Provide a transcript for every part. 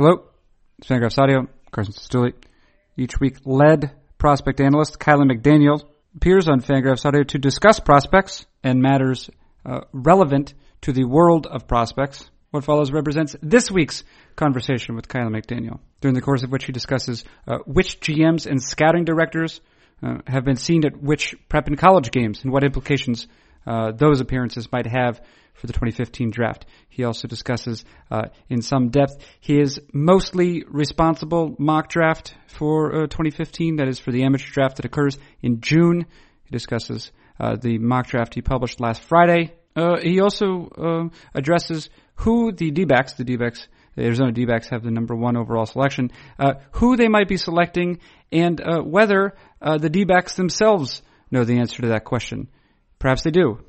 Hello, it's Fangraphs Audio, Carson Cistulli. Each week, lead prospect analyst Kiley McDaniel appears on Fangraphs Audio to discuss prospects and matters uh, relevant to the world of prospects. What follows represents this week's conversation with Kiley McDaniel, during the course of which he discusses uh, which GMs and scouting directors uh, have been seen at which prep and college games and what implications uh, those appearances might have for the 2015 draft. He also discusses uh, in some depth his mostly responsible mock draft for uh, 2015, that is for the amateur draft that occurs in June. He discusses uh, the mock draft he published last Friday. Uh, he also uh, addresses who the D-backs, the D-backs, the Arizona D-backs have the number one overall selection, uh, who they might be selecting, and whether the D-backs themselves know the answer to that question. Perhaps they do.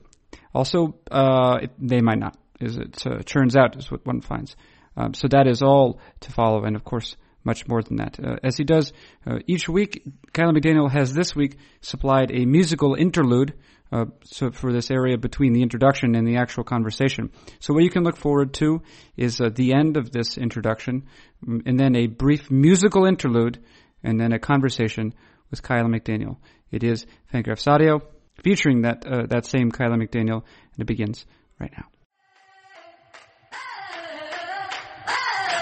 Also, uh, it, they might not, as it uh, turns out, is what one finds. Um, so that is all to follow, and of course, much more than that. Uh, as he does uh, each week, Kiley McDaniel has this week supplied a musical interlude uh, so for this area between the introduction and the actual conversation. So what you can look forward to is uh, the end of this introduction, mm, and then a brief musical interlude, and then a conversation with Kiley McDaniel. It is Fangraphs Audio featuring that uh, that same Kiley McDaniel, and it begins right now.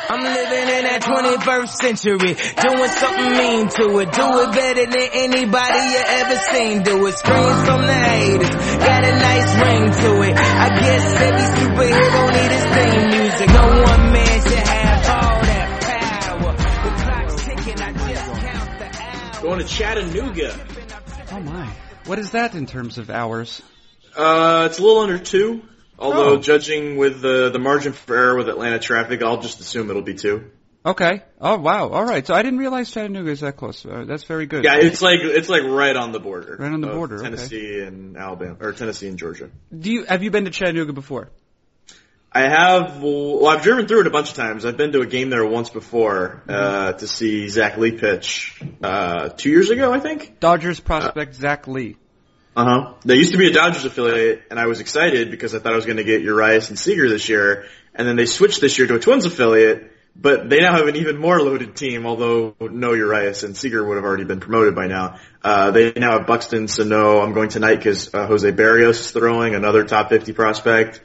I'm living in that 21st century, doing something mean to it. Do it better than anybody you ever seen. Do it. Screams from the haters, got a nice ring to it. I guess every superhero need his theme music. No one man should have all that power. The clock's ticking, I just count the hours. Going to Chattanooga. What is that in terms of hours? Uh, it's a little under two. Although Oh. judging with the the margin for error with Atlanta traffic, I'll just assume it'll be two. Okay. Oh wow. All right. So I didn't realize Chattanooga is that close. Uh, that's very good. Yeah, it's like it's like right on the border. Right on the border, okay. Tennessee and Alabama, or Tennessee and Georgia. Do you have you been to Chattanooga before? I have. Well, I've driven through it a bunch of times. I've been to a game there once before uh, to see Zach Lee pitch uh, two years ago, I think. Dodgers prospect Zach Lee. Uh huh. They used to be a Dodgers affiliate, and I was excited because I thought I was going to get Urias and Seager this year. And then they switched this year to a Twins affiliate, but they now have an even more loaded team. Although no Urias and Seager would have already been promoted by now. Uh, they now have Buxton, Sano. I'm going tonight because uh, Jose Berrios is throwing another top 50 prospect.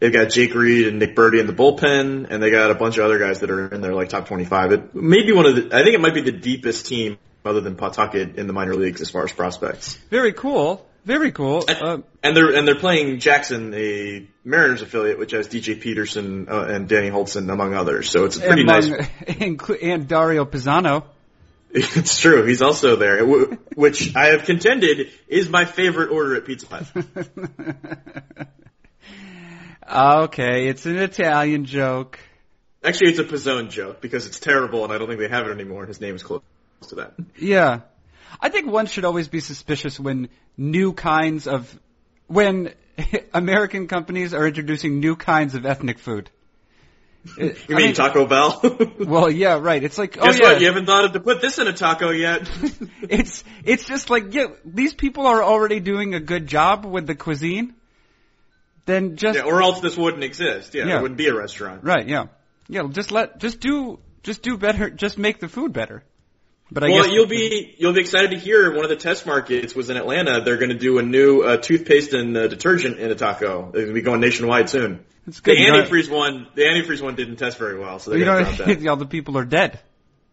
They've got Jake Reed and Nick Burdi in the bullpen, and they got a bunch of other guys that are in there like top 25. It may be one of the. I think it might be the deepest team other than Pawtucket in the minor leagues as far as prospects. Very cool. Very cool. Uh, And they're and they're playing Jackson, a Mariners affiliate, which has DJ Peterson uh, and Danny Hultzen among others. So it's a pretty among- nice. inclu- and Dario Pizzano. It's true. He's also there, which I have contended is my favorite order at Pizza Hut. Okay, it's an Italian joke. Actually, it's a P'Zone joke because it's terrible, and I don't think they have it anymore. And his name is close to that. Yeah. I think one should always be suspicious when new kinds of, when American companies are introducing new kinds of ethnic food. You mean Taco Bell? Well, yeah, right. It's like, oh Guess yeah, what? You haven't thought of to put this in a taco yet. it's it's just like, yeah, these people are already doing a good job with the cuisine. Then just yeah, or else this wouldn't exist. Yeah, Yeah. it wouldn't be a restaurant. right, yeah, yeah. Just let, just do, just do better. Just make the food better. But I well, guess you'll be you'll be excited to hear one of the test markets was in Atlanta. They're going to do a new uh, toothpaste and uh, detergent in a taco. They're going to be going nationwide soon. it's good. The antifreeze one, the antifreeze one didn't test very well, so they're going to drop that. all the people are dead.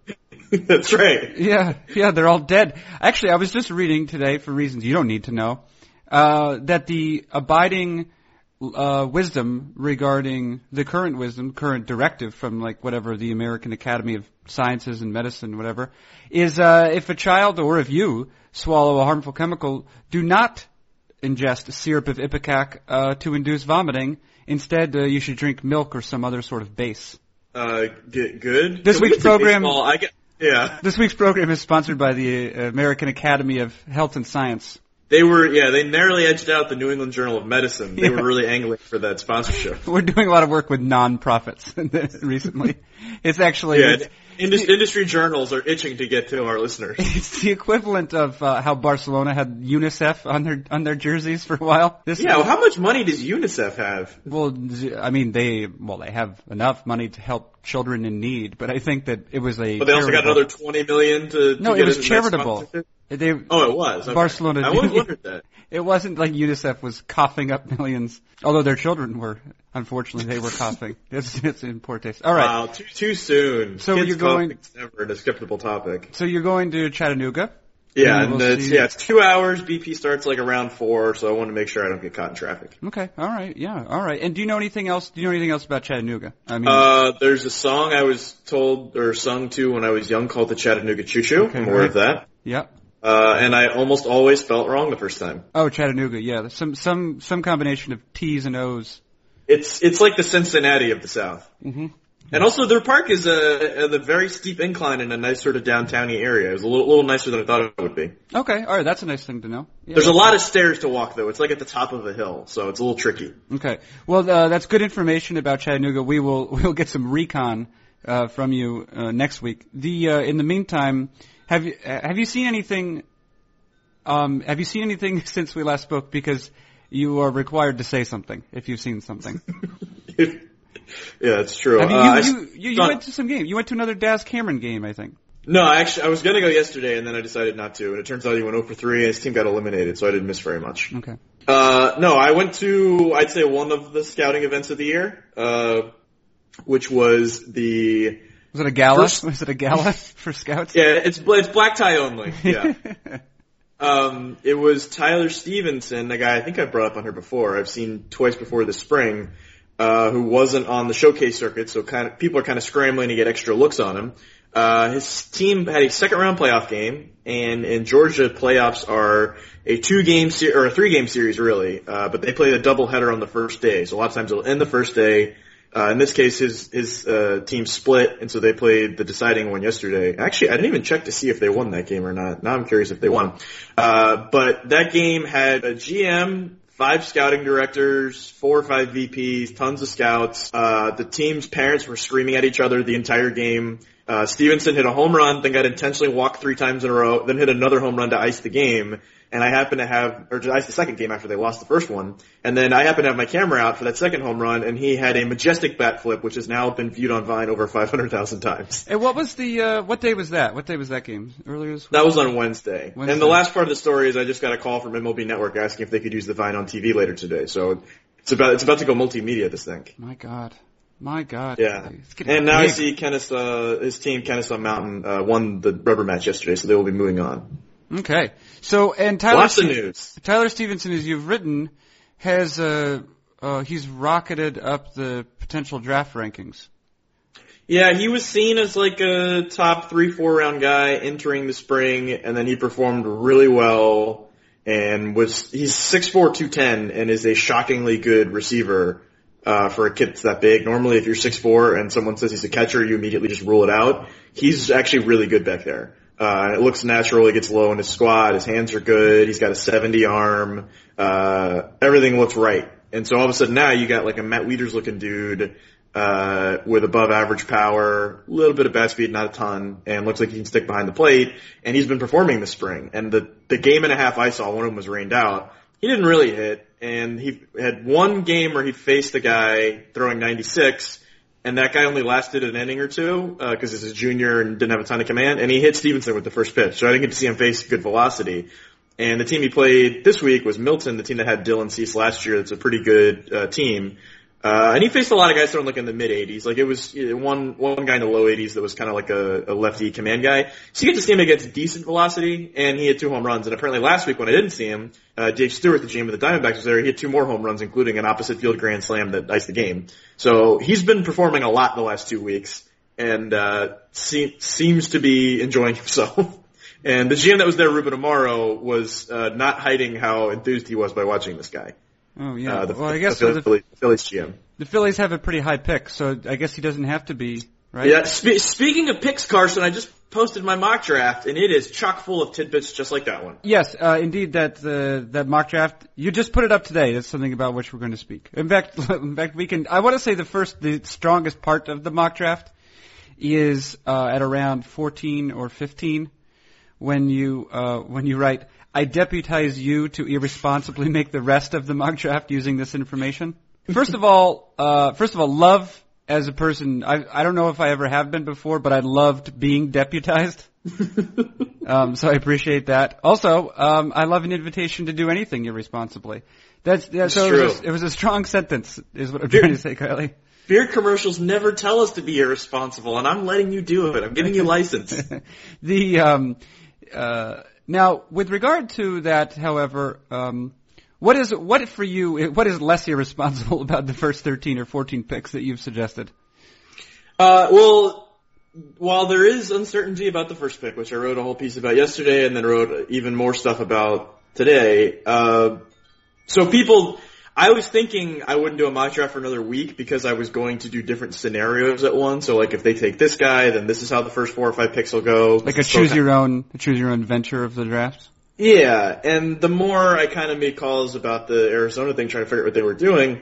That's right. Yeah, yeah, they're all dead. Actually, I was just reading today, for reasons you don't need to know, uh, that the abiding uh, wisdom regarding the current wisdom, current directive from like whatever the American Academy of Sciences and Medicine, whatever, is uh, if a child or if you swallow a harmful chemical, do not ingest syrup of ipecac uh, to induce vomiting. Instead, uh, you should drink milk or some other sort of base. Uh, good. This Can week's to program- baseball? I get, yeah. This week's program is sponsored by the American Academy of Health and Science. They were, yeah, they narrowly edged out the New England Journal of Medicine. They were really angling for that sponsorship. We're doing a lot of work with non-profits recently. It's actually Yeah, it's, indus- industry journals are itching to get to our listeners. it's the equivalent of uh, how Barcelona had UNICEF on their on their jerseys for a while. This Yeah, well, how much money does UNICEF have? Well, I mean, they well, they have enough money to help children in need, but I think that it was a. But they also got another twenty million to. to No, it was charitable. They, Oh, it was. Okay. Barcelona I always wondered that. It wasn't like UNICEF was coughing up millions, although their children were. Unfortunately, they were coughing. It's it's in poor taste. All right. Wow, too too soon. So Kids you're going- never an acceptable topic. So you're going to Chattanooga. Yeah, And and we'll it's, see- yeah, it's two hours. BP starts like around four, so I want to make sure I don't get caught in traffic. Okay. All right. Yeah. All right. And do you know anything else? Do you know anything else about Chattanooga? I mean, Uh, there's a song I was told or sung to when I was young called the Chattanooga Choo Choo. Okay, I'm aware right. of that. yeah. Uh, and I almost always felt wrong the first time. Oh, Chattanooga. Yeah. Some some some combination of T's and O's. It's it's like the Cincinnati of the South. Mm-hmm. And also, their park is a, a, very steep incline in a nice sort of downtowny area. It was a little, little nicer than I thought it would be. Okay. All right. That's a nice thing to know. Yeah. There's a lot of stairs to walk though. It's like at the top of a hill, so it's a little tricky. Okay. Well, uh, that's good information about Chattanooga. We will we'll get some recon uh, from you uh, next week. The uh, in the meantime, have you uh, have you seen anything? Um, have you seen anything since we last spoke? Because you are required to say something if you've seen something. yeah, it's true. Have you, Uh, you, you, you, you went to some game. You went to another Daz Cameron game, I think. No, actually, I was gonna go yesterday, and then I decided not to. And it turns out he went 0 for 3, and his team got eliminated, so I didn't miss very much. Okay. Uh, no, I went to, I'd say one of the scouting events of the year, uh, which was the, Was it a gala? First- Was it a gala for scouts? yeah, it's, it's black tie only, yeah. Um, it was Tyler Stevenson, a guy I think I brought up on her before. I've seen twice before this spring, uh, who wasn't on the showcase circuit, so kind of people are kind of scrambling to get extra looks on him. Uh, his team had a second round playoff game, and in Georgia, playoffs are a two game se- or a three game series really, uh, but they play a double header on the first day. So a lot of times it'll end the first day. Uh, in this case, his his uh, team split, and so they played the deciding one yesterday. Actually, I didn't even check to see if they won that game or not. Now I'm curious if they won. Uh, but that game had a GM, five scouting directors, four or five VPs, tons of scouts. Uh, the team's parents were screaming at each other the entire game. Uh, Stevenson hit a home run, then got intentionally walked three times in a row, then hit another home run to ice the game. And I happened to have, or the second game after they lost the first one. And then I happened to have my camera out for that second home run, and he had a majestic bat flip, which has now been viewed on Vine over 500,000 times. And what was the uh, what day was that? What day was that game? Earlier this week. That was on Wednesday. Wednesday. And the last part of the story is I just got a call from MLB Network asking if they could use the Vine on TV later today. So it's about it's about to go multimedia. This thing. My God. My God. Yeah. And now I big. see Kennesaw, his team Kennesaw Mountain uh, won the rubber match yesterday, so they will be moving on. Okay. So and Tyler Lots of news. Tyler Stevenson, as you've written, has uh, uh he's rocketed up the potential draft rankings. Yeah, he was seen as like a top three, four round guy entering the spring, and then he performed really well and was he's 6'4", 210 and is a shockingly good receiver uh, for a kid that's that big. Normally, if you're six four and someone says he's a catcher, you immediately just rule it out. He's actually really good back there. Uh, it looks natural. He gets low in his squat. His hands are good. He's got a 70 arm. Uh, everything looks right. And so all of a sudden now you got like a Matt Wieters looking dude, uh, with above average power, a little bit of bat speed, not a ton, and looks like he can stick behind the plate. And he's been performing this spring. And the, the game and a half I saw, one of them was rained out. He didn't really hit, and he had one game where he faced a guy throwing 96, and that guy only lasted an inning or two because he's a junior and didn't have a ton of command. And he hit Stevenson with the first pitch, so I didn't get to see him face good velocity. And the team he played this week was Milton, the team that had Dylan Cease last year. That's a pretty good uh, team. Uh, and he faced a lot of guys throwing like in the mid 80s. Like it was uh, one one guy in the low 80s that was kind of like a, a lefty command guy. So you get to see him against decent velocity, and he had two home runs. And apparently last week when I didn't see him, uh, Dave Stewart, the GM of the Diamondbacks, was there. He had two more home runs, including an opposite field grand slam that iced the game. So he's been performing a lot the last two weeks, and uh, se- seems to be enjoying himself. And the GM that was there, Ruben Amaro, was uh, not hiding how enthused he was by watching this guy. Oh yeah. Uh, the, well, I guess the, the, Phillies, Phillies GM. the Phillies have a pretty high pick, so I guess he doesn't have to be right? Yeah. Spe- speaking of picks, Carson, I just posted my mock draft, and it is chock full of tidbits just like that one. Yes, uh, indeed. That uh, that mock draft you just put it up today. That's something about which we're going to speak. In fact, in fact, we can. I want to say the first, the strongest part of the mock draft is uh, at around 14 or 15 when you uh, when you write, "I deputize you to irresponsibly make the rest of the mock draft using this information." First of all, uh, first of all, love as a person. I I don't know if I ever have been before, but I loved being deputized. um, so I appreciate that. Also, um, I love an invitation to do anything irresponsibly. That's, that's so true. It, was a, it was a strong sentence, is what I'm trying to say, Kiley. Beer commercials never tell us to be irresponsible, and I'm letting you do it. I'm giving you license. the um, uh, now with regard to that, however, um, what is what for you? What is less irresponsible about the first 13 or 14 picks that you've suggested? Uh, well, while there is uncertainty about the first pick, which I wrote a whole piece about yesterday, and then wrote even more stuff about today. Uh, so people, I was thinking I wouldn't do a mock draft for another week because I was going to do different scenarios at once. So like if they take this guy, then this is how the first four or five picks will go. Like a So- choose your own, choose your own venture of the draft. Yeah, and the more I kind of made calls about the Arizona thing, trying to figure out what they were doing,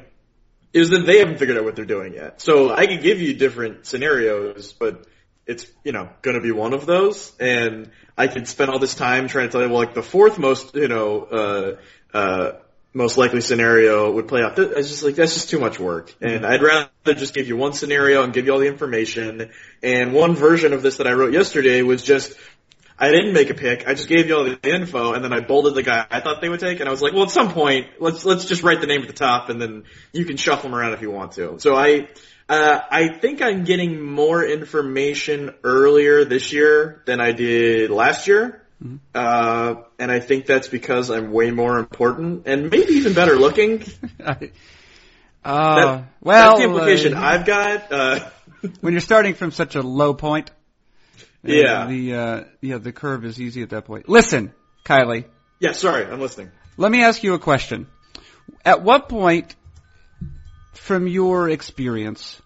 is that they haven't figured out what they're doing yet. So I could give you different scenarios, but it's, you know, gonna be one of those, and I could spend all this time trying to tell you, well, like the fourth most, you know, uh, uh, most likely scenario would play out. It's just like, that's just too much work. And I'd rather just give you one scenario and give you all the information. And one version of this that I wrote yesterday was just, I didn't make a pick. I just gave you all the info, and then I bolded the guy I thought they would take, and I was like, well, at some point, let's let's just write the name at the top, and then you can shuffle them around if you want to. So I, uh, I think I'm getting more information earlier this year than I did last year. Uh, and I think that's because I'm way more important and maybe even better looking. Uh, That- well, that's the implication uh, I've got. Uh, when you're starting from such a low point, Yeah. the uh, yeah, the curve is easy at that point. Listen, Kiley, yeah, sorry, I'm listening. let me ask you a question. At what point, from your experience,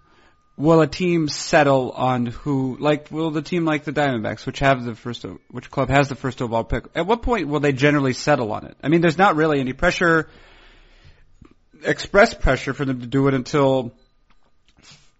will a team settle on who, like, will the team like the Diamondbacks, which have the first, which club has the first overall pick, at what point will they generally settle on it? I mean, there's not really any pressure, express pressure for them to do it until,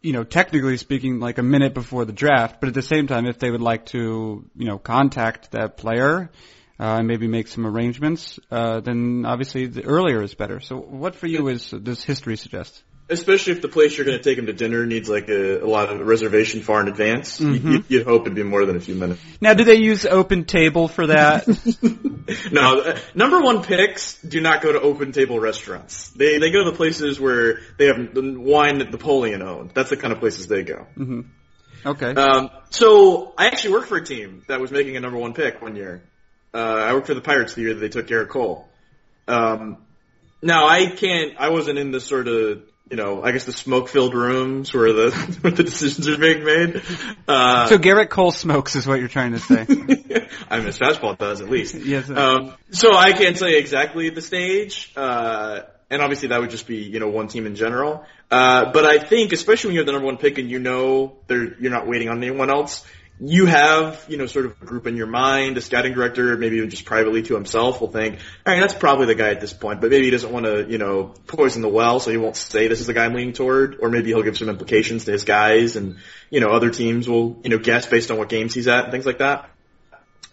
you know, technically speaking, like a minute before the draft, but at the same time, if they would like to, you know, contact that player, uh, and maybe make some arrangements, uh, then obviously the earlier is better. So what for you is, does history suggest? Especially if the place you're going to take him to dinner needs like a, a lot of reservation far in advance, you- you'd, you'd hope it'd be more than a few minutes. Now, do they use Open Table for that? No, uh, number one picks do not go to open table restaurants. They they go to the places where they have the wine that Napoleon owned. That's the kind of places they go. okay. Um, so I actually worked for a team that was making a number one pick one year. Uh, I worked for the Pirates the year that they took Gerrit Cole. Um, now I can't. I wasn't in the sort of you know I guess the smoke filled rooms where the where the decisions are being made. Uh, so Gerrit Cole smokes is what you're trying to say. I mean, fastball does at least. Yes. Um, so I can't say exactly the stage, uh, and obviously that would just be you know one team in general. Uh, but I think especially when you're the number one pick and you know you're not waiting on anyone else. You have, you know, sort of a group in your mind, a scouting director, maybe even just privately to himself will think, all right, that's probably the guy at this point, but maybe he doesn't want to, you know, poison the well, so he won't say this is the guy I'm leaning toward, or maybe he'll give some implications to his guys, and, you know, other teams will, you know, guess based on what games he's at and things like that.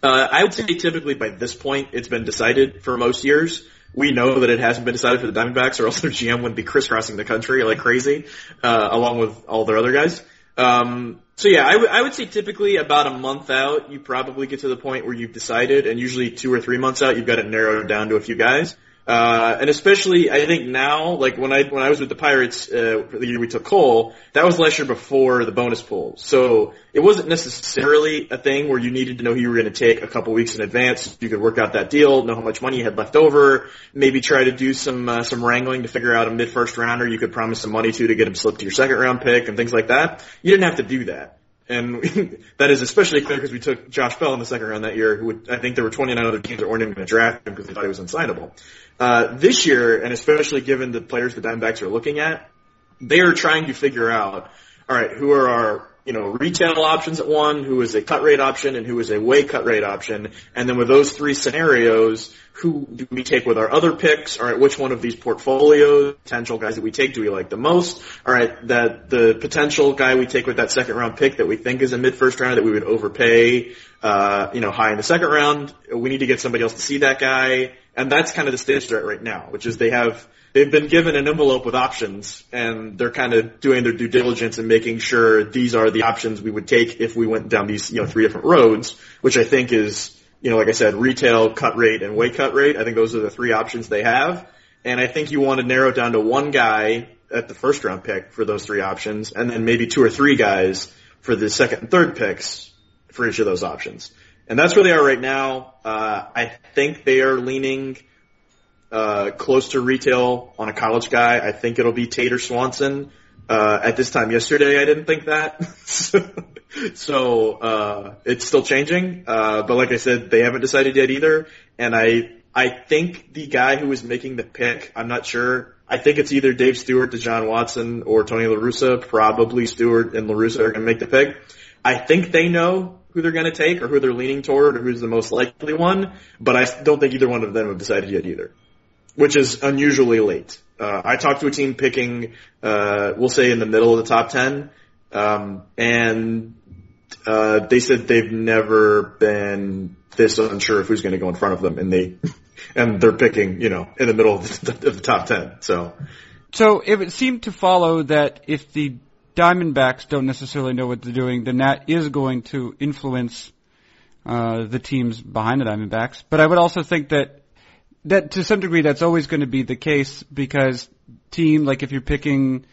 Uh, I would say typically by this point it's been decided for most years. We know that it hasn't been decided for the Diamondbacks, or else their GM wouldn't be crisscrossing the country like crazy, uh, along with all their other guys. Um, so yeah, I, w- I would say typically about a month out, you probably get to the point where you've decided, and usually two or three months out, you've got it narrowed down to a few guys. Uh, and especially, I think now, like when I when I was with the Pirates uh, for the year we took Cole, that was last year before the bonus pool. So it wasn't necessarily a thing where you needed to know who you were going to take a couple weeks in advance. You could work out that deal, know how much money you had left over, maybe try to do some uh, some wrangling to figure out a mid first rounder you could promise some money to to get him slipped to your second round pick and things like that. You didn't have to do that. And that is especially clear because we took Josh Bell in the second round that year. Who would, I think there were 29 other teams that weren't even going to draft him because they thought he was unsignable. Uh, this year, and especially given the players the Diamondbacks are looking at, they are trying to figure out, all right, who are our you know, retail options at one, who is a cut rate option, and who is a way cut rate option. And then with those three scenarios, who do we take with our other picks? All right, which one of these portfolio potential guys that we take do we like the most? All right, that the potential guy we take with that second round pick that we think is a mid first round that we would overpay, uh, you know, high in the second round. We need to get somebody else to see that guy. And that's kind of the stage they're at right now, which is they have they've been given an envelope with options and they're kind of doing their due diligence and making sure these are the options we would take if we went down these, you know, three different roads, which I think is, you know, like I said, retail, cut rate, and weight cut rate. I think those are the three options they have. And I think you want to narrow it down to one guy at the first round pick for those three options and then maybe two or three guys for the second and third picks for each of those options. And that's where they are right now. Uh, I think they are leaning – uh, close to retail on a college guy. I think it'll be Tater Swanson. Uh, at this time yesterday, I didn't think that. so, uh, it's still changing. Uh, but like I said, they haven't decided yet either. And I, I think the guy who is making the pick, I'm not sure. I think it's either Dave Stewart, De Jon Watson, or Tony La Russa. Probably Stewart and La Russa are going to make the pick. I think they know who they're going to take or who they're leaning toward or who's the most likely one, but I don't think either one of them have decided yet either which is unusually late. Uh, I talked to a team picking, uh, we'll say in the middle of the top 10, um, and, uh, they said they've never been this unsure of who's going to go in front of them, and they, and they're picking, you know, in the middle of the, of the top 10, so. So it would seem to follow that if the Diamondbacks don't necessarily know what they're doing, then that is going to influence, uh, the teams behind the Diamondbacks. But I would also think that that to some degree that's always going to be the case because team like if you're picking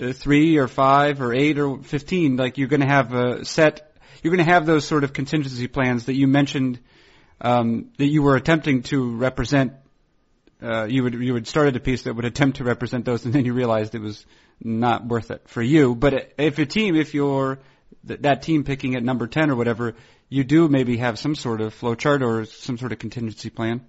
uh, three or five or eight or fifteen, like you're going to have a set. You're going to have those sort of contingency plans that you mentioned um, that you were attempting to represent. Uh, you would you would started a piece that would attempt to represent those, and then you realized it was not worth it for you. But if a team, if you're that team picking at number ten or whatever, you do maybe have some sort of flow chart or some sort of contingency plan.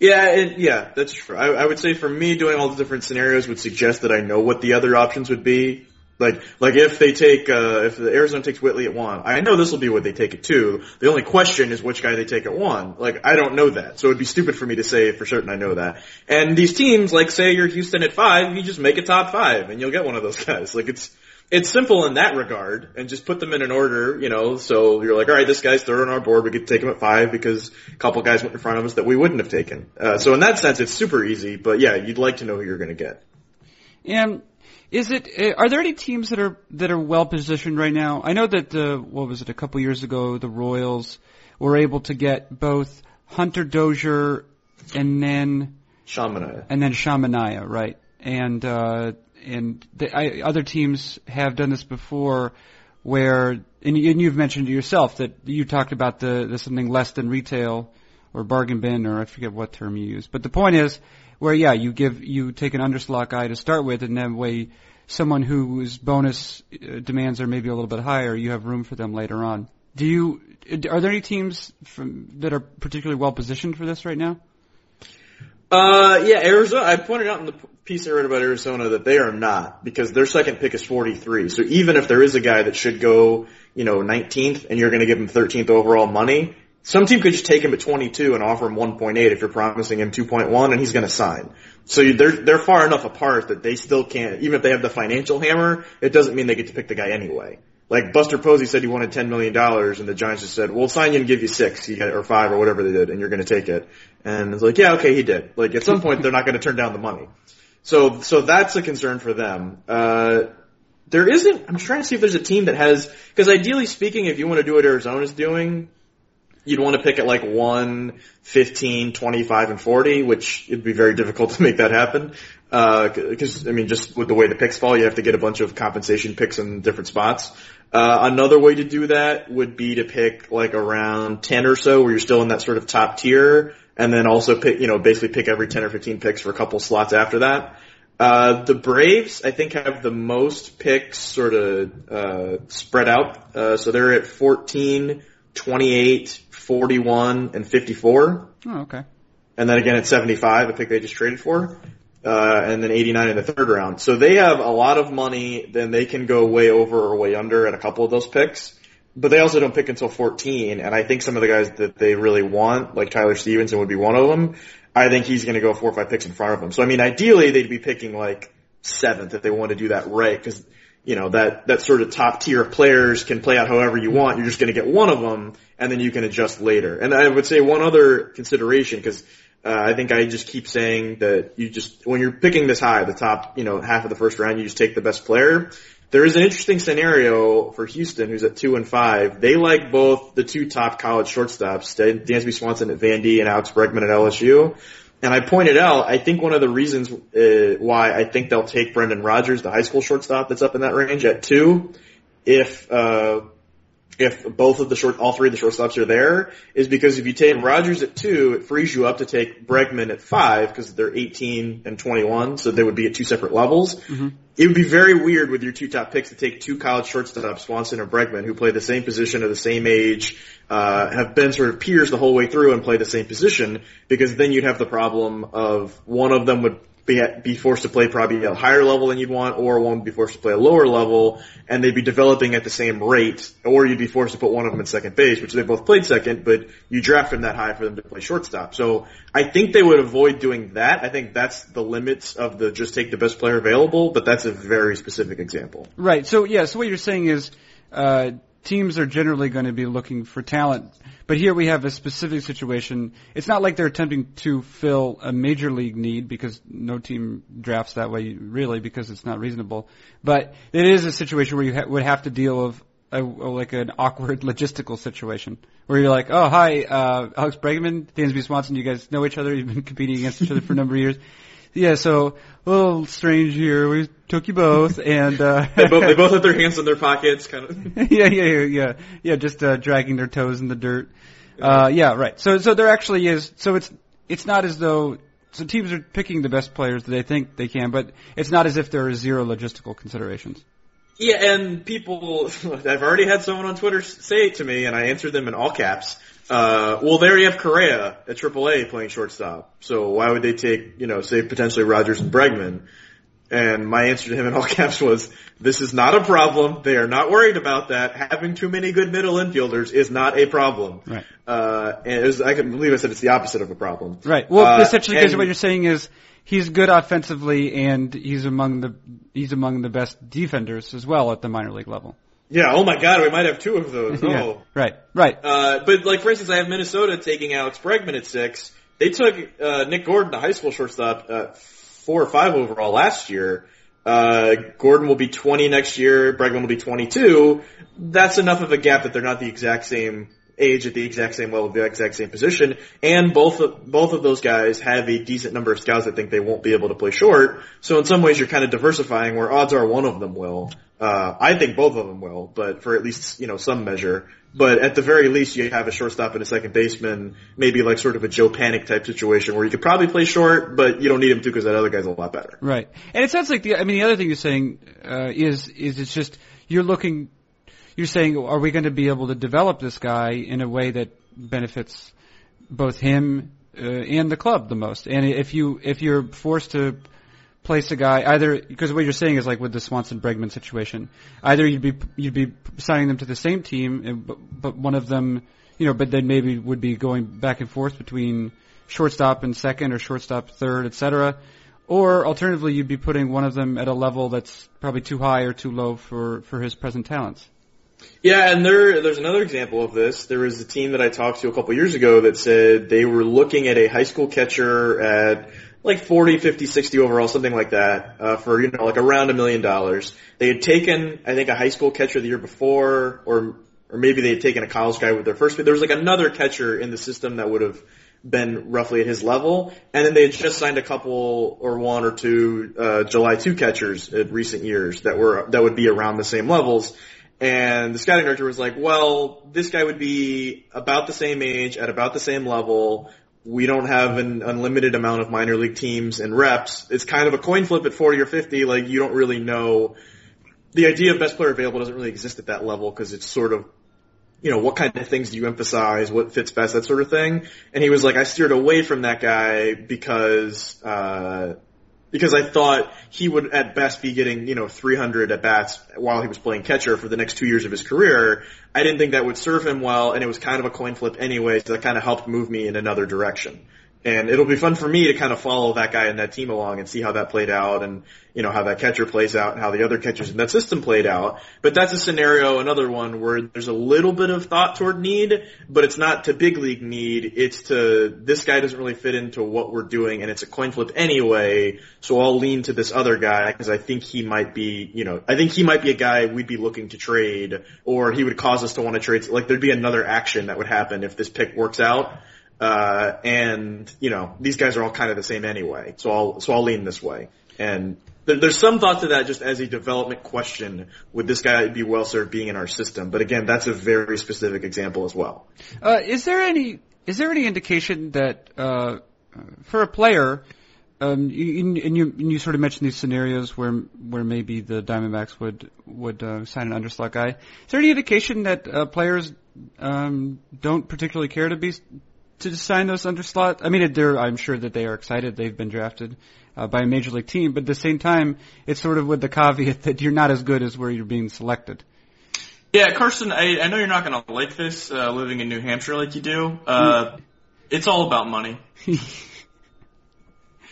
Yeah, it, yeah, that's true. I, I would say for me, doing all the different scenarios would suggest that I know what the other options would be. Like, like if they take, uh, if Arizona takes Whitley at one, I know this will be what they take at two. The only question is which guy they take at one. Like, I don't know that. So it'd be stupid for me to say for certain I know that. And these teams, like say you're Houston at five, you just make a top five and you'll get one of those guys. Like it's, it's simple in that regard and just put them in an order, you know, so you're like, all right, this guy's third on our board. We could take him at five because a couple guys went in front of us that we wouldn't have taken. Uh, so in that sense, it's super easy, but yeah, you'd like to know who you're going to get. And is it, uh, are there any teams that are, that are well positioned right now? I know that, uh, what was it, a couple years ago, the Royals were able to get both Hunter Dozier and then, Sean Manaea. And then Sean Manaea, right. And, uh, and the, I, other teams have done this before, where and, and you've mentioned yourself that you talked about the, the something less than retail or bargain bin or I forget what term you use, but the point is where yeah you give you take an underslot guy to start with and then way someone whose bonus uh, demands are maybe a little bit higher you have room for them later on. Do you are there any teams from, that are particularly well positioned for this right now? Uh, yeah, Arizona. I pointed out in the piece I read about Arizona that they are not because their second pick is 43. So even if there is a guy that should go, you know, 19th and you're going to give him 13th overall money, some team could just take him at 22 and offer him 1.8 if you're promising him 2.1 and he's going to sign. So they're, they're far enough apart that they still can't, even if they have the financial hammer, it doesn't mean they get to pick the guy anyway. Like Buster Posey said he wanted $10 million and the Giants just said, we'll sign you and give you six or five or whatever they did and you're going to take it. And it's like, yeah, okay, he did. Like at some point they're not going to turn down the money. So, so that's a concern for them. Uh, there isn't, I'm trying to see if there's a team that has, because ideally speaking, if you want to do what Arizona's doing, you'd want to pick at like 1, 15, 25, and 40, which it'd be very difficult to make that happen. Uh, cause, I mean, just with the way the picks fall, you have to get a bunch of compensation picks in different spots. Uh, another way to do that would be to pick like around 10 or so where you're still in that sort of top tier and then also pick, you know, basically pick every 10 or 15 picks for a couple slots after that. Uh, the Braves, I think, have the most picks sort of, uh, spread out. Uh, so they're at 14, 28, 41, and 54. Oh, okay. And then again at 75, the pick they just traded for. Uh, and then 89 in the third round. So they have a lot of money. Then they can go way over or way under at a couple of those picks. But they also don't pick until 14, and I think some of the guys that they really want, like Tyler Stevenson would be one of them. I think he's going to go four or five picks in front of them. So I mean, ideally they'd be picking like seventh if they want to do that right, because you know that that sort of top tier of players can play out however you want. You're just going to get one of them, and then you can adjust later. And I would say one other consideration, because uh, I think I just keep saying that you just when you're picking this high, the top you know half of the first round, you just take the best player. There is an interesting scenario for Houston, who's at two and five. They like both the two top college shortstops, Dansby Swanson at Vandy and Alex Bregman at LSU. And I pointed out, I think one of the reasons uh, why I think they'll take Brendan Rodgers, the high school shortstop that's up in that range at two, if uh, if both of the short, all three of the shortstops are there, is because if you take Rodgers at two, it frees you up to take Bregman at five because they're 18 and 21, so they would be at two separate levels. Mm-hmm. It would be very weird with your two top picks to take two college shortstops, Swanson or Bregman, who play the same position at the same age, uh, have been sort of peers the whole way through and play the same position, because then you'd have the problem of one of them would be, forced to play probably a higher level than you'd want, or one would be forced to play a lower level, and they'd be developing at the same rate, or you'd be forced to put one of them in second base, which they both played second, but you draft them that high for them to play shortstop. So I think they would avoid doing that. I think that's the limits of the just take the best player available, but that's a very specific example. Right. So yeah. So what you're saying is, uh, teams are generally going to be looking for talent. But here we have a specific situation. It's not like they're attempting to fill a major league need because no team drafts that way really because it's not reasonable. But it is a situation where you ha- would have to deal with a, like an awkward logistical situation where you're like, oh hi, uh, Alex Bregman, Dansby Swanson, you guys know each other. You've been competing against each other for a number of years yeah, so a little strange here. We took you both, and uh, they, both, they both had their hands in their pockets, kind of. yeah, yeah, yeah, yeah, yeah. Just uh, dragging their toes in the dirt. Uh, yeah, right. So, so there actually is. So it's it's not as though so teams are picking the best players that they think they can, but it's not as if there are zero logistical considerations. Yeah, and people, I've already had someone on Twitter say it to me, and I answered them in all caps. Uh, well, there you have Correa at AAA playing shortstop. So why would they take, you know, say potentially Rodgers and Bregman? And my answer to him in all caps was, this is not a problem. They are not worried about that. Having too many good middle infielders is not a problem. Right. Uh, and was, I can believe I said it's the opposite of a problem. Right. Well, uh, essentially, because what you're saying is he's good offensively and he's among the, he's among the best defenders as well at the minor league level. Yeah. Oh my God, we might have two of those. yeah, oh. right. Right. Uh, but like for instance, I have Minnesota taking Alex Bregman at six. They took uh, Nick Gordon, the high school shortstop, uh, four or five overall last year. Uh, Gordon will be 20 next year. Bregman will be 22. That's enough of a gap that they're not the exact same age at the exact same level, the exact same position, and both of, both of those guys have a decent number of scouts that think they won't be able to play short. So in some ways, you're kind of diversifying where odds are one of them will. Uh, I think both of them will, but for at least you know some measure. But at the very least, you have a shortstop and a second baseman, maybe like sort of a Joe Panik type situation where you could probably play short, but you don't need him to because that other guy's a lot better. Right, and it sounds like the. I mean, the other thing you're saying uh, is is it's just you're looking you're saying, are we going to be able to develop this guy in a way that benefits both him uh, and the club the most? And if you if you're forced to place a guy either because what you're saying is like with the Swanson Bregman situation, either you'd be you'd be signing them to the same team, but, but one of them, you know, but then maybe would be going back and forth between shortstop and second or shortstop third, etc. Or alternatively, you'd be putting one of them at a level that's probably too high or too low for, for his present talents. Yeah, and there there's another example of this. There was a team that I talked to a couple years ago that said they were looking at a high school catcher at like 40, 50, 60 overall, something like that, uh, for, you know, like around a million dollars. They had taken, I think, a high school catcher the year before, or, or maybe they had taken a college guy with their first, but there was like another catcher in the system that would have been roughly at his level. And then they had just signed a couple or one or two, uh, July 2 catchers in recent years that were, that would be around the same levels. And the scouting director was like, well, this guy would be about the same age, at about the same level. We don't have an unlimited amount of minor league teams and reps. It's kind of a coin flip at 40 or 50. Like, you don't really know. The idea of best player available doesn't really exist at that level because it's sort of, you know, what kind of things do you emphasize, what fits best, that sort of thing. And he was like, I steered away from that guy because, uh, because I thought he would at best be getting, you know, 300 at bats while he was playing catcher for the next two years of his career. I didn't think that would serve him well, and it was kind of a coin flip anyway, so that kind of helped move me in another direction. And it'll be fun for me to kind of follow that guy and that team along and see how that played out and, you know, how that catcher plays out and how the other catchers in that system played out. But that's a scenario, another one where there's a little bit of thought toward need, but it's not to big league need. It's to, this guy doesn't really fit into what we're doing and it's a coin flip anyway. So I'll lean to this other guy because I think he might be, you know, I think he might be a guy we'd be looking to trade or he would cause us to want to trade. Like there'd be another action that would happen if this pick works out. Uh, and you know, these guys are all kind of the same anyway. So I'll, so I'll lean this way. And there, there's some thought to that just as a development question. Would this guy be well served being in our system? But again, that's a very specific example as well. Uh, is there any, is there any indication that, uh, for a player, um, you, and you and you sort of mentioned these scenarios where where maybe the Diamondbacks would would uh, sign an underslot guy. Is there any indication that uh, players um, don't particularly care to be to sign those underslot? I mean, they're, I'm sure that they are excited. They've been drafted uh, by a major league team, but at the same time, it's sort of with the caveat that you're not as good as where you're being selected. Yeah, Carson, I, I know you're not going to like this uh, living in New Hampshire like you do. Uh, mm. It's all about money.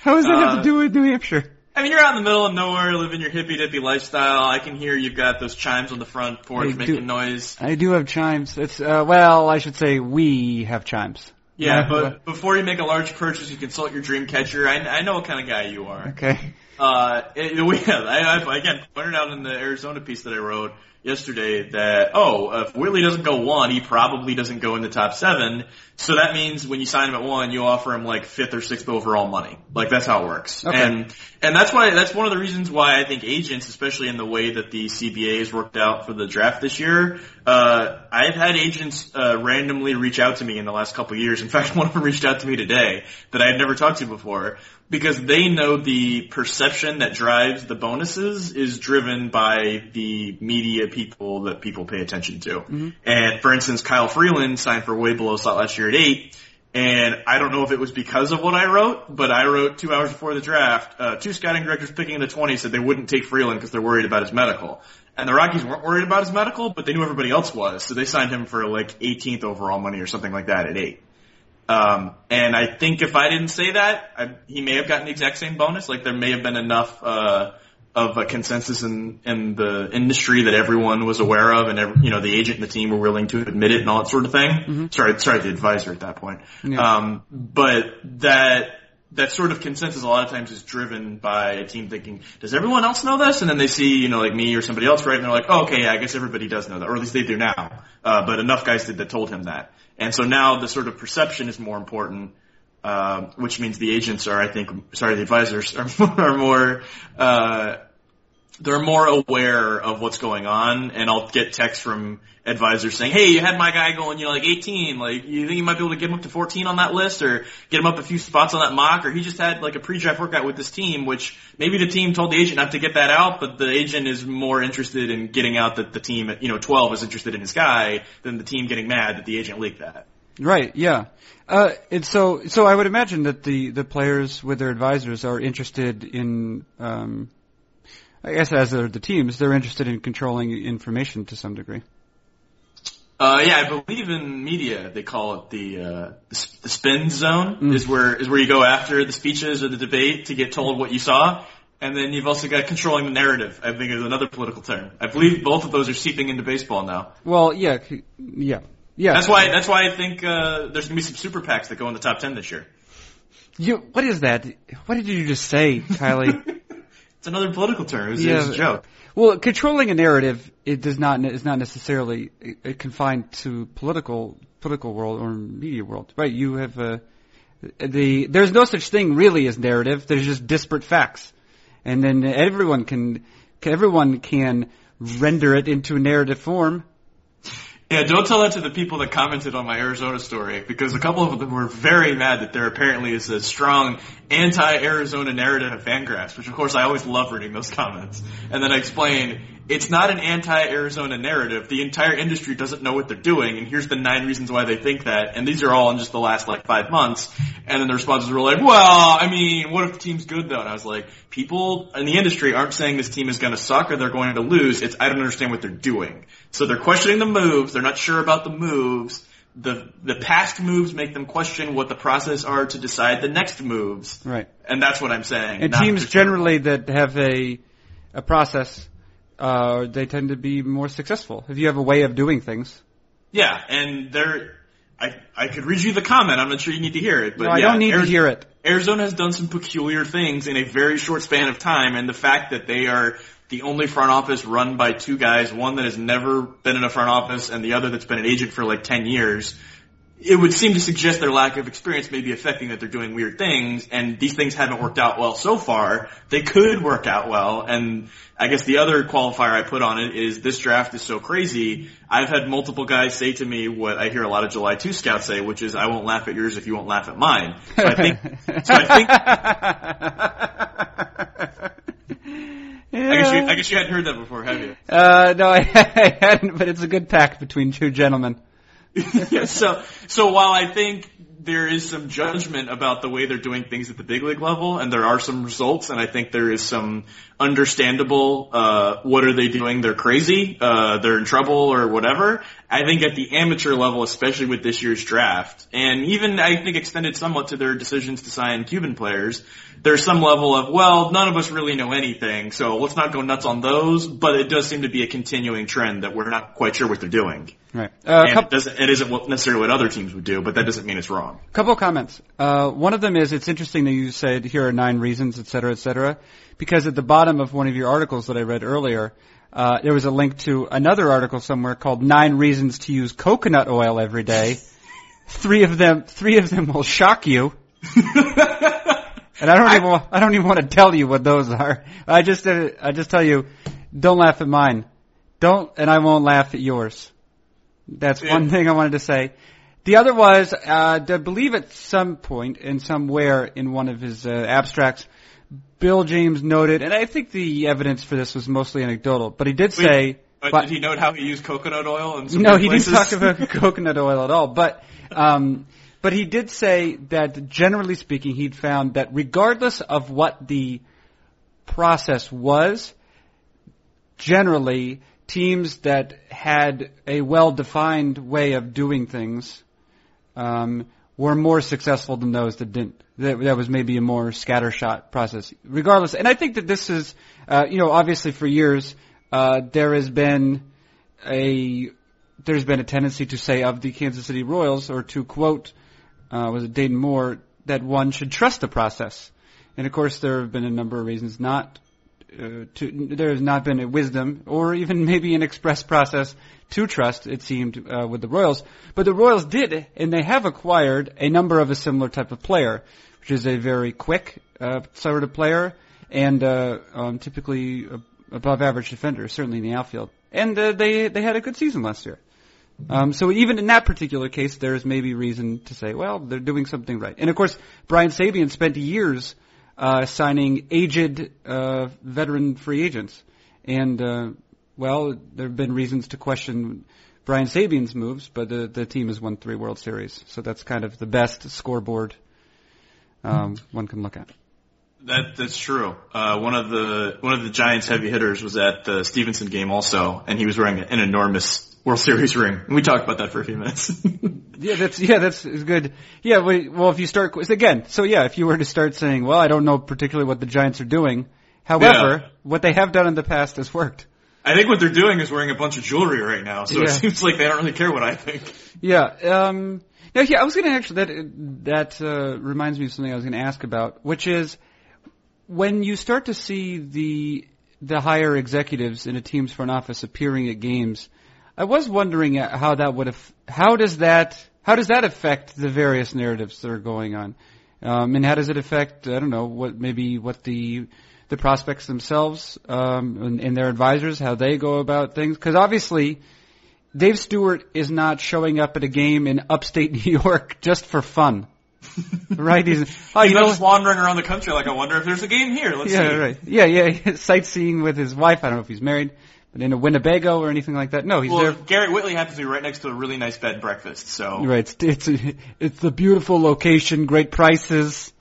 How does that have to uh, do with New Hampshire? I mean, you're out in the middle of nowhere, living your hippy dippy lifestyle. I can hear you've got those chimes on the front porch I making do, noise. I do have chimes. It's uh, well, I should say we have chimes. Yeah, but before you make a large purchase, you consult your dream catcher. I, I know what kind of guy you are. Okay. Uh, it, we, I, I, again, pointed out in the Arizona piece that I wrote, yesterday that, oh, if Whitley doesn't go one, he probably doesn't go in the top seven. So that means when you sign him at one, you offer him like fifth or sixth overall money. Like that's how it works. Okay. And, and that's why, that's one of the reasons why I think agents, especially in the way that the CBA has worked out for the draft this year, uh, I've had agents, uh, randomly reach out to me in the last couple of years. In fact, one of them reached out to me today that I had never talked to before because they know the perception that drives the bonuses is driven by the media people that people pay attention to. Mm-hmm. And for instance, Kyle Freeland signed for way below slot last year at eight. And I don't know if it was because of what I wrote, but I wrote two hours before the draft, uh, two scouting directors picking in the 20 said they wouldn't take Freeland because they're worried about his medical. And the Rockies weren't worried about his medical, but they knew everybody else was, so they signed him for like 18th overall money or something like that at eight. Um, and I think if I didn't say that, I, he may have gotten the exact same bonus. Like there may have been enough uh, of a consensus in in the industry that everyone was aware of, and every, you know the agent and the team were willing to admit it and all that sort of thing. Mm-hmm. Sorry, sorry, the advisor at that point. Yeah. Um, but that that sort of consensus a lot of times is driven by a team thinking, does everyone else know this? And then they see, you know, like me or somebody else, right? And they're like, oh, okay, yeah, I guess everybody does know that, or at least they do now. Uh, but enough guys did that told him that. And so now the sort of perception is more important, uh, which means the agents are, I think, sorry, the advisors are more, are more uh, they're more aware of what's going on, and I'll get texts from advisors saying, "Hey, you had my guy going, you know, like 18. Like, you think you might be able to get him up to 14 on that list, or get him up a few spots on that mock, or he just had like a pre-draft workout with this team, which maybe the team told the agent not to get that out, but the agent is more interested in getting out that the team at you know 12 is interested in his guy than the team getting mad that the agent leaked that." Right. Yeah. Uh, and so, so I would imagine that the the players with their advisors are interested in. Um, I guess as are the teams, they're interested in controlling information to some degree. Uh, yeah, I believe in media they call it the uh, the, spin zone mm. is where is where you go after the speeches or the debate to get told what you saw, and then you've also got controlling the narrative. I think is another political term. I believe both of those are seeping into baseball now. Well, yeah, yeah, yeah. That's why that's why I think uh, there's gonna be some super PACs that go in the top ten this year. You, what is that? What did you just say, Kiley? It's another political term. It's, yeah. a joke. Well, controlling a narrative it does not is not necessarily uh, confined to political political world or media world, right? You have a the there's no such thing really as narrative. There's just disparate facts, and then everyone can everyone can render it into a narrative form yeah, don't tell that to the people that commented on my Arizona story because a couple of them were very mad that there apparently is a strong anti-Arizona narrative at Fangraphs, which of course I always love reading those comments. And then I explain it's not an anti-Arizona narrative. The entire industry doesn't know what they're doing, and here's the nine reasons why they think that, and these are all in just the last like five months. And then the responses were like, well, I mean, what if the team's good though? And I was like, people in the industry aren't saying this team is going to suck or they're going to lose. It's I don't understand what they're doing. So they're questioning the moves. They're not sure about the moves. The the past moves make them question what the process are to decide the next moves. Right. And that's what I'm saying. And teams generally that have a a process, uh, they tend to be more successful. If you have a way of doing things. Yeah, and they're. I I could read you the comment. I'm not sure you need to hear it, but No, I yeah, don't need to hear it. Arizona has done some peculiar things in a very short span of time, and the fact that they are the only front office run by two guys, one that has never been in a front office and the other that's been an agent for like 10 years, it would seem to suggest their lack of experience may be affecting that they're doing weird things, and these things haven't worked out well so far. They could work out well, and I guess the other qualifier I put on it is this draft is so crazy. I've had multiple guys say to me what I hear a lot of July 2 scouts say, which is, I won't laugh at yours if you won't laugh at mine. So I think, so I think I guess you, I guess you hadn't heard that before, have you? Uh, no, I, I hadn't, but it's a good pact between two gentlemen. so so while I think there is some judgment about the way they're doing things at the big league level, and there are some results, and I think there is some understandable uh, what are they doing? They're crazy, uh, they're in trouble, or whatever. I think at the amateur level, especially with this year's draft, and even I think extended somewhat to their decisions to sign Cuban players, there's some level of well, none of us really know anything, so let's not go nuts on those. But it does seem to be a continuing trend that we're not quite sure what they're doing. Right. Uh, And couple, it doesn't, it isn't necessarily what other teams would do, but that doesn't mean it's wrong. A couple of comments. Uh, one of them is it's interesting that you said here are nine reasons, et cetera, et cetera, because at the bottom of one of your articles that I read earlier, uh, there was a link to another article somewhere called Nine Reasons to Use Coconut Oil Every Day. three of them, three of them will shock you. And I don't even, wa- I don't even want to tell you what those are. I just, uh, I just tell you, don't laugh at mine. Don't, and I won't laugh at yours. That's Yeah. one thing I wanted to say. The other was, uh, I believe at some point and somewhere in one of his uh, abstracts, Bill James noted, and I think the evidence for this was mostly anecdotal, but he did say, But, but- did he note how he used coconut oil? In some no, he places? didn't talk about coconut oil at all. But um, but he did say that generally speaking, he'd found that regardless of what the process was, generally teams that had a well-defined way of doing things um, were more successful than those that didn't. That, that was maybe a more scattershot process. Regardless, and I think that this is, uh, you know, obviously for years uh, there has been a there's been a tendency to say of the Kansas City Royals, or to quote, uh, was it Dayton Moore, that one should trust the process. And of course, there have been a number of reasons not uh, to. There has not been a wisdom, or even maybe an express process to trust. It seemed uh, with the Royals, but the Royals did, and they have acquired a number of a similar type of player, which is a very quick uh, sort of player, and uh, um, typically above average defender, certainly in the outfield. And uh, they they had a good season last year. Um, so even in that particular case, there's maybe reason to say, well, they're doing something right. And of course, Brian Sabean spent years uh, signing aged uh, veteran free agents, and uh, well, there have been reasons to question Brian Sabean's moves, but the the team has won three World Series, so that's kind of the best scoreboard um, one can look at. That that's true. Uh, one of the one of the Giants heavy hitters was at the Stephenson game also, and he was wearing an enormous World Series ring. And We talked about that for a few minutes. Yeah, that's yeah, that's good. Yeah, well, well, if you start again, so yeah, if you were to start saying, well, I don't know particularly what the Giants are doing. However, Yeah. what they have done in the past has worked. I think what they're doing is wearing a bunch of jewelry right now, so it seems like they don't really care what I think. Yeah. Um, now, yeah, I was going to actually that that uh, reminds me of something I was going to ask about, which is when you start to see the the higher executives in a team's front office appearing at games. I was wondering how that would have, how does that how does that affect the various narratives that are going on, um, and how does it affect I don't know what maybe what the the prospects themselves um, and, and their advisors how they go about things because obviously Dave Stewart is not showing up at a game in upstate New York just for fun. right? He's, oh, He's you know, just wandering around the country like I wonder if there's a game here. Let's yeah, see. right. Yeah, yeah. Sightseeing with his wife. I don't know if he's married, in a Winnebago or anything like that. No, he's there. Well, there. Garrett Whitley happens to be right next to a really nice bed and breakfast, so Right, it's it's it's the beautiful location, great prices.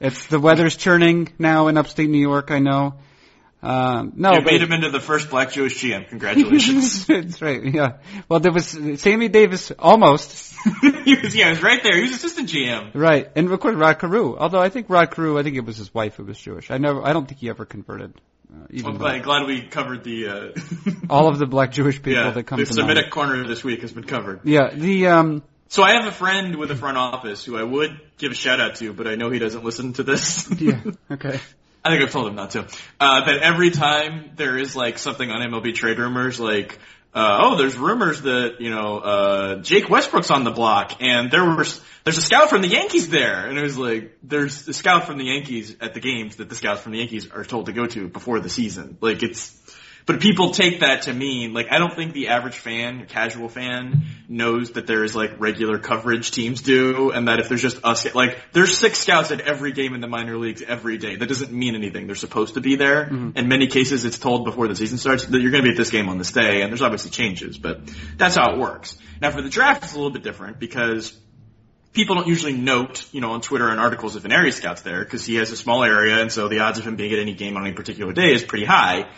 It's the weather's turning now in upstate New York. I know. Um, no, you made him into the first black Jewish GM. Congratulations. That's right. Yeah. Well, there was Sammy Davis almost he was, yeah, he was right there. He was assistant GM. right, and of course Rod Carew. Although I think Rod Carew, I think it was his wife who was Jewish. I never, I don't think he ever converted. Uh, even I'm glad, we covered the uh, all of the black Jewish people yeah, that come to the Semitic corner this week has been covered. Yeah. The um. So I have a friend with a front office who I would give a shout out to, but I know he doesn't listen to this. Yeah. Okay. I think I've told him not to. Uh, that every time there is like something on MLB trade rumors, like, uh, oh, there's rumors that, you know, uh, Jake Westbrook's on the block and there was, there's a scout from the Yankees there. And it was like, there's a scout from the Yankees at the games that the scouts from the Yankees are told to go to before the season. Like it's, but people take that to mean, like, I don't think the average fan, casual fan, knows that there is like regular coverage teams do, and that if there's just us, like, there's six scouts at every game in the minor leagues every day. That doesn't mean anything. They're supposed to be there. Mm-hmm. In many cases, it's told before the season starts that you're going to be at this game on this day, and there's obviously changes, but that's how it works. Now for the draft, it's a little bit different because people don't usually note, you know, on Twitter and articles if an area scout's there because he has a small area, and so the odds of him being at any game on any particular day is pretty high.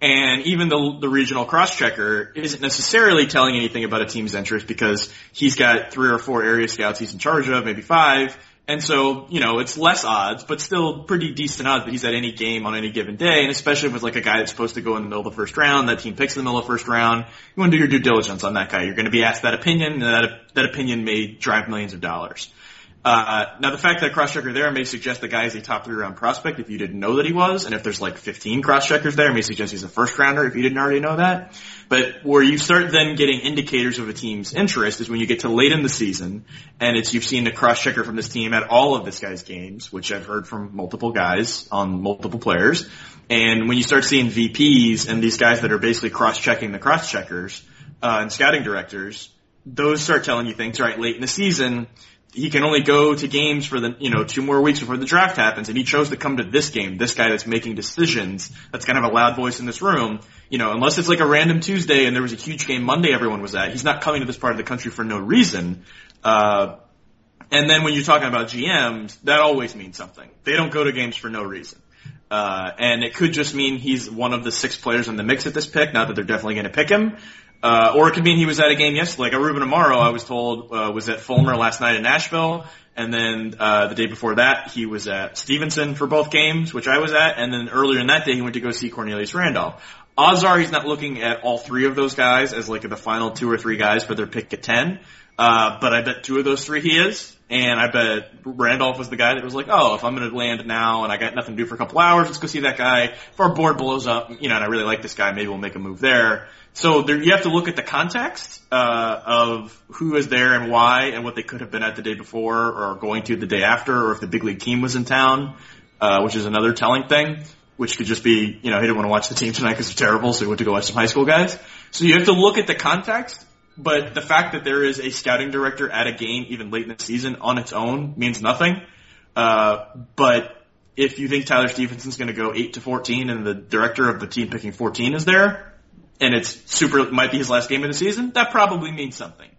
And even the, the regional cross-checker isn't necessarily telling anything about a team's interest because he's got three or four area scouts he's in charge of, maybe five. And so, you know, it's less odds, but still pretty decent odds that he's at any game on any given day. And especially if it's like a guy that's supposed to go in the middle of the first round, that team picks in the middle of the first round, you want to do your due diligence on that guy. You're going to be asked that opinion, and that, that opinion may drive millions of dollars. Uh, now the fact that a cross-checker there may suggest the guy is a top three round prospect if you didn't know that he was, and if there's like 15 cross-checkers there, it may suggest he's a first rounder if you didn't already know that. But where you start then getting indicators of a team's interest is when you get to late in the season, and it's you've seen a cross-checker from this team at all of this guy's games, which I've heard from multiple guys on multiple players, and when you start seeing VPs and these guys that are basically cross-checking the cross-checkers, uh, and scouting directors, those start telling you things right late in the season he can only go to games for the you know two more weeks before the draft happens, and he chose to come to this game. This guy that's making decisions, that's kind of a loud voice in this room. You know, unless it's like a random Tuesday and there was a huge game Monday everyone was at, he's not coming to this part of the country for no reason. Uh, and then when you're talking about GMs, that always means something. They don't go to games for no reason. Uh, and it could just mean he's one of the six players in the mix at this pick, not that they're definitely going to pick him. Uh, or it could mean he was at a game yesterday. Like a Ruben Amaro, I was told, uh, was at Fulmer last night in Nashville. And then, uh, the day before that, he was at Stephenson for both games, which I was at. And then earlier in that day, he went to go see Cornelius Randolph. Odds are he's not looking at all three of those guys as like the final two or three guys for their pick at 10. Uh, but I bet two of those three he is. And I bet Randolph was the guy that was like, oh, if I'm going to land now and I got nothing to do for a couple hours, let's go see that guy. If our board blows up, you know, and I really like this guy, maybe we'll make a move there. So there, you have to look at the context uh, of who is there and why, and what they could have been at the day before or going to the day after, or if the big league team was in town, uh, which is another telling thing. Which could just be, you know, he didn't want to watch the team tonight because they're terrible, so he went to go watch some high school guys. So you have to look at the context, but the fact that there is a scouting director at a game even late in the season on its own means nothing. Uh, but if you think Tyler Stephenson's going to go 8 to 14 and the director of the team picking 14 is there, and it's super, might be his last game of the season, that probably means something.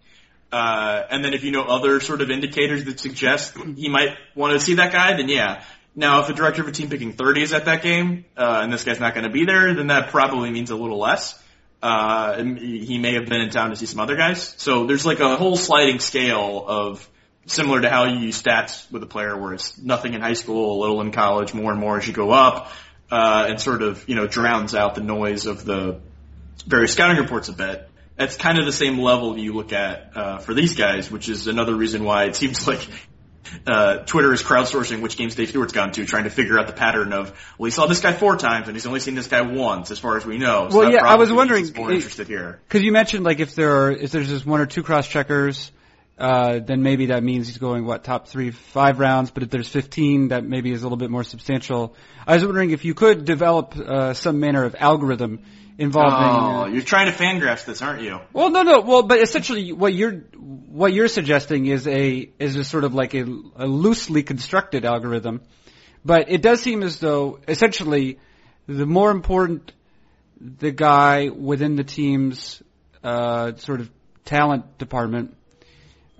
Uh, and then if you know other sort of indicators that suggest he might want to see that guy, then yeah. Now, if the director of a team picking 30 is at that game, uh, and this guy's not going to be there, then that probably means a little less. Uh, he may have been in town to see some other guys. So there's like a whole sliding scale of similar to how you use stats with a player where it's nothing in high school, a little in college, more and more as you go up, uh, and sort of, you know, drowns out the noise of the various scouting reports a bit. That's kind of the same level you look at, uh, for these guys, which is another reason why it seems like uh, Twitter is crowdsourcing which games Dave Stewart's gone to, trying to figure out the pattern of, well, he saw this guy four times and he's only seen this guy once, as far as we know. So Well, yeah, I was wondering- more interested here. Because you mentioned like if there are if there's just one or two cross checkers, uh, then maybe that means he's going what top three five rounds. But if there's 15, that maybe is a little bit more substantial. I was wondering if you could develop uh, some manner of algorithm involving. Oh, uh, you're trying to fan graph this, aren't you? well, no, no. Well, but essentially, what you're what you're suggesting is a is a sort of like a, a loosely constructed algorithm. But it does seem as though essentially the more important the guy within the team's uh, sort of talent department,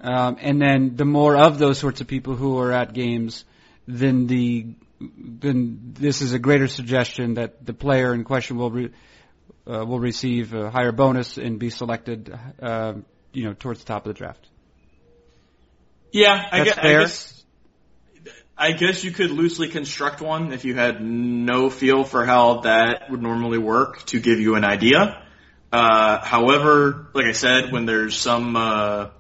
um, and then the more of those sorts of people who are at games, then the then this is a greater suggestion that the player in question will re, uh, will receive a higher bonus and be selected, uh, you know, towards the top of the draft. Yeah, I guess. I guess. I guess you could loosely construct one if you had no feel for how that would normally work to give you an idea. Uh, however, like I said, when there's some uh,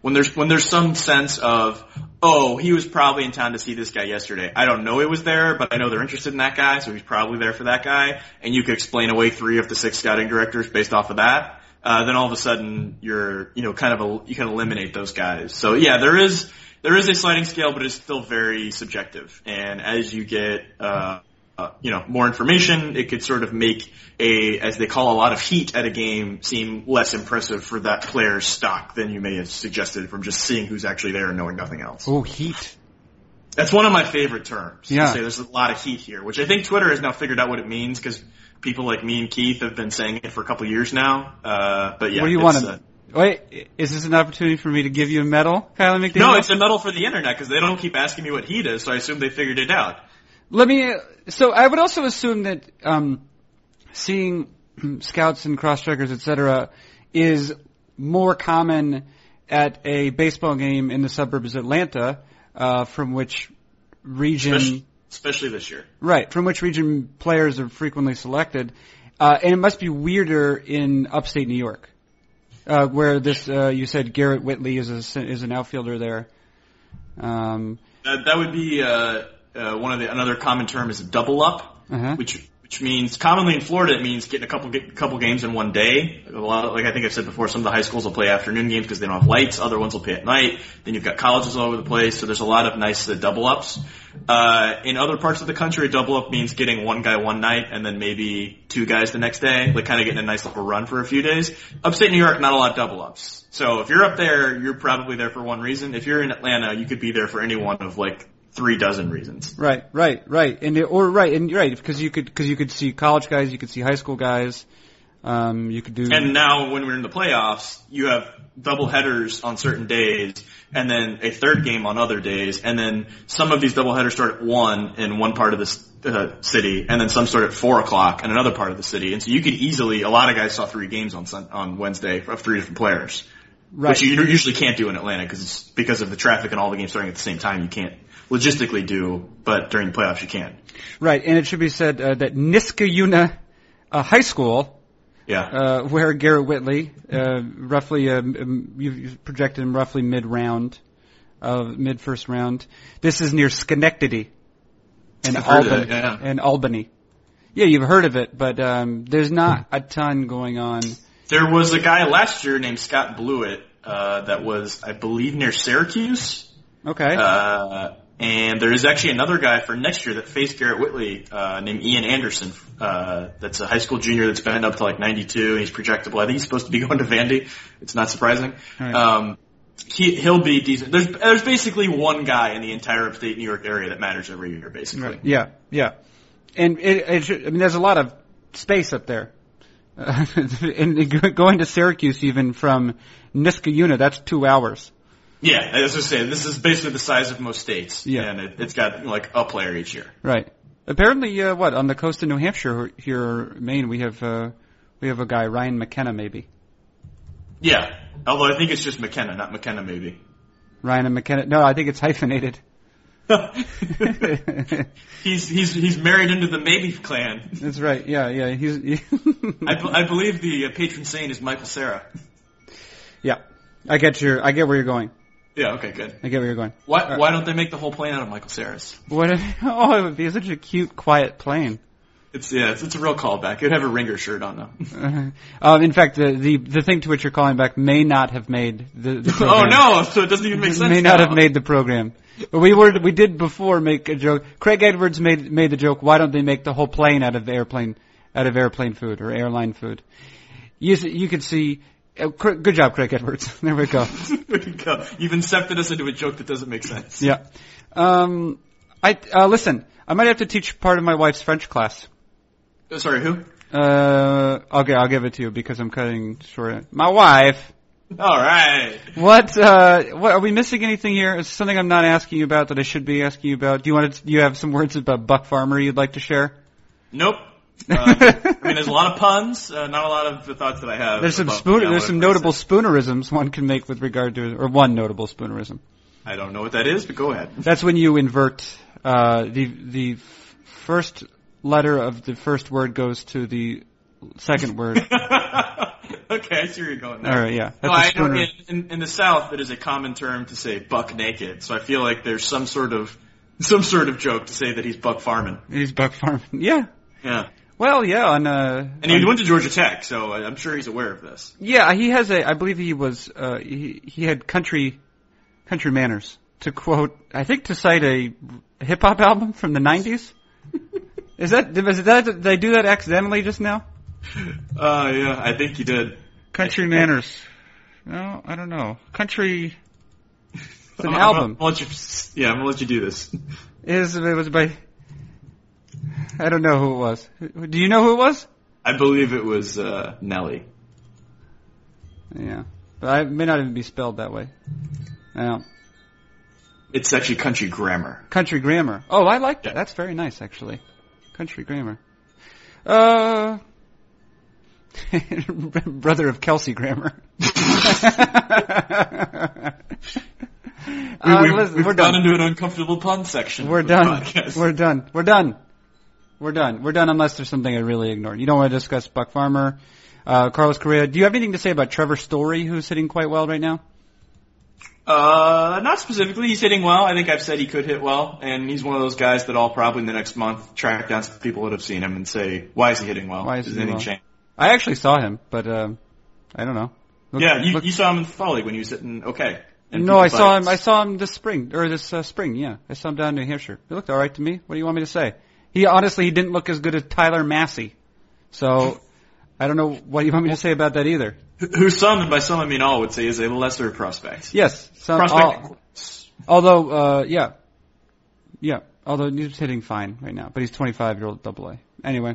when there's when there's some sense of oh he was probably in town to see this guy yesterday. I don't know he was there, but I know they're interested in that guy, so he's probably there for that guy. And you could explain away three of the six scouting directors based off of that. Uh, then all of a sudden you're you know kind of a, you can eliminate those guys. So yeah, there is there is a sliding scale, but it's still very subjective. And as you get, uh, uh, you know, more information, it could sort of make a, as they call a lot of heat at a game, seem less impressive for that player's stock than you may have suggested from just seeing who's actually there and knowing nothing else. Oh, heat. That's one of my favorite terms. Yeah. Say there's a lot of heat here, which I think Twitter has now figured out what it means because people like me and Keith have been saying it for a couple of years now. Uh, but yeah, what do you want? uh, To, wait, is this an opportunity for me to give you a medal, Kiley McDaniel? no, it's a medal for the internet because they don't keep asking me what heat is, so I assume they figured it out. Let me. So I would also assume that um, seeing scouts and cross checkers, etc., is more common at a baseball game in the suburbs of Atlanta, uh, from which region, Especially, especially this year. right, from which region players are frequently selected, uh, and it must be weirder in upstate New York, uh, where this uh, you said Garrett Whitley is a, is an outfielder there. Um, Uh, that would be uh, one of the another common term is double up, Uh-huh. which which means commonly in Florida it means getting a couple get, couple games in one day. A lot of, like I think I've said before, some of the high schools will play afternoon games because they don't have lights. Other ones will play at night. Then you've got colleges all over the place, so there's a lot of nice uh, double ups. Uh, in other parts of the country, a double up means getting one guy one night and then maybe two guys the next day, like kind of getting a nice little run for a few days. Upstate New York, not a lot of double ups. So if you're up there, you're probably there for one reason. If you're in Atlanta, you could be there for any one of like three dozen reasons. Right, right, right, and it- or right, and right because you could because you could see college guys, you could see high school guys, um, you could do And now when we're in the playoffs, you have double headers on certain days and then a third game on other days. And then some of these double headers start at one in one part of the uh, city and then some start at four o'clock in another part of the city. And so you could easily, a lot of guys saw three games on Sun, on Wednesday of three different players. right. Which you usually can't do in Atlanta because because of the traffic and all the games starting at the same time. You can't logistically do, but during the playoffs you can't. Right, and it should be said uh, that Niskayuna uh, High School, Yeah. uh, where Garrett Whitley, uh, roughly, um, um, you've projected him roughly mid round, uh, mid first round. This is near Schenectady, and I've heard of Albany, it, yeah. and Albany. Yeah, you've heard of it, but um, there's not a ton going on. There was a guy last year named Scott Blewett uh, that was, I believe, near Syracuse. Okay. Uh, and there is actually another guy for next year that faced Garrett Whitley uh, named Ian Anderson. Uh, that's a high school junior that's been up to like 92. And he's projectable. I think he's supposed to be going to Vandy. It's not surprising. Right. Um, he he'll be decent. There's there's basically one guy in the entire upstate New York area that matters every year, basically. Right. Yeah, yeah. And it, it should, I mean, there's a lot of space up there. Uh, and going to Syracuse even from Niskayuna, that's two hours. Yeah, as I say, this is basically the size of most states. Yeah. and it, it's got like a player each year. Right. Apparently, uh, what on the coast of New Hampshire here, Maine, we have uh, we have a guy Ryan McKenna, maybe Yeah, although I think it's just McKenna, not McKenna, maybe. Ryan and McKenna. No, I think it's hyphenated. he's he's he's married into the Maybe clan. That's right. Yeah, yeah. He's he I, I believe the uh, patron saint is Michael Cera. yeah. I get your. I get where you're going. Yeah, okay, good. I get where you're going. Why why don't they make the whole plane out of Michael Cera's? What? If, oh, it would be such a cute, quiet plane. It's yeah, it's, it's a real callback. It'd have a ringer shirt on though. Um, in fact, the, the the thing to which you're calling back may not have made the. the oh no, so it doesn't even make sense. may not now. have made the program. But we were we did before make a joke. Craig Edwards made made the joke. Why don't they make the whole plane out of airplane out of airplane food or airline food? You you could see. Uh, good job, Craig Edwards. there we go. There you go. You've incepted us into a joke that doesn't make sense. Yeah. Um, I uh, listen. I might have to teach part of my wife's French class. Uh, Sorry, who? Uh, okay, I'll give it to you because I'm cutting short. My wife. All right. What? Uh, what are we missing anything here? Is something I'm not asking you about that I should be asking you about? Do you want to? Do you have some words about Buck Farmer you'd like to share? Nope. Uh, I mean, there's a lot of puns, uh, not a lot of the thoughts that I have. There's some spoon. there's some notable spoonerisms one can make with regard to, or one notable spoonerism. I don't know what that is, but go ahead. That's when you invert uh, the the f- first letter of the first word goes to the second word. okay, I see where you're going there. All right, yeah. No, That's a I spooner. in, in, in the South it is a common term to say buck naked, so I feel like there's some sort of some sort of joke to say that he's buck farming. He's Buck Farmer. Yeah. Yeah, Well, yeah. On uh, and he went to Georgia Tech, so I'm sure he's aware of this. yeah, he has a. I believe he was. Uh, he he had country country manners. To quote, I think to cite a hip hop album from the '90s. Is that is that did I do that accidentally just now? Uh, yeah, I think he did. Country manners. No, I don't know. Country. It's an I'm- album. gonna let you, yeah, I'm gonna let you do this. Is it was by. I don't know who it was. Do you know who it was? I believe it was uh, Nelly. Yeah, but I it may not even be spelled that way. Yeah. It's actually country grammar. Country grammar. Oh, I like that. Yeah. That's very nice, actually. Country grammar. Uh, brother of Kelsey Grammer. Uh, we, we've we're gone done. into an uncomfortable pun section. We're done. We're done. We're done. We're done. We're done unless there's something I really ignored. You don't want to discuss Buck Farmer, uh, Carlos Correa. Do you have anything to say about Trevor Story, who's hitting quite well right now? Uh, not specifically. He's hitting well. I think I've said he could hit well, and he's one of those guys that I'll probably in the next month track down some people that have seen him and say, "Why is he hitting well? Why is he anything hitting well? changed?" I actually saw him, but uh, I don't know. Look- yeah, you, look- you saw him in the fall league when he was hitting okay. No, I saw him. I saw him this spring or this uh, spring. Yeah, I saw him down in New Hampshire. He looked all right to me. What do you want me to say? He honestly, he didn't look as good as Tyler Massey. So I don't know what you want me to say about that either. who some, and by some I mean all, would say is a lesser prospect. Yes, some, Prospect. al- although, uh, yeah, yeah. Although he's hitting fine right now, but he's 25 year old double A. Anyway,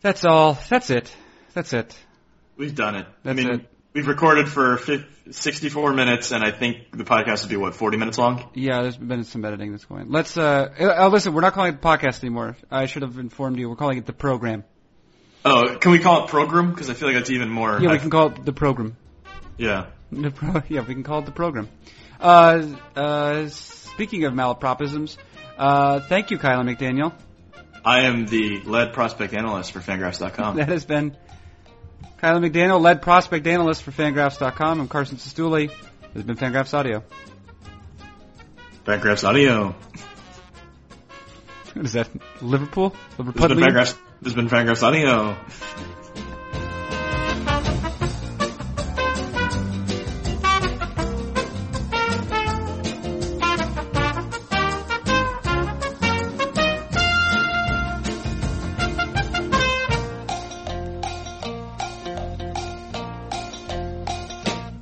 that's all. That's it. That's it. We've done it. That's I mean, it. We've recorded for fif 64 minutes, and I think the podcast will be what 40 minutes long. Yeah, there's been some editing that's going. Let's. Uh, uh, listen, we're not calling it the podcast anymore. I should have informed you. We're calling it the program. Oh, can we call it program? Because I feel like that's even more. Yeah, we can call it the program. yeah. The pro- yeah, we can call it the program. Uh, uh, speaking of malapropisms, uh, thank you, Kiley McDaniel. I am the lead prospect analyst for Fangraphs.com. That has been Kiley McDaniel, lead prospect analyst for Fangraphs.com. I'm Carson Cistulli. This has been Fangraphs Audio. Fangraphs Audio. What is that? Liverpool? This has Liverpool? been Fangraphs. This has been Fangraphs Audio.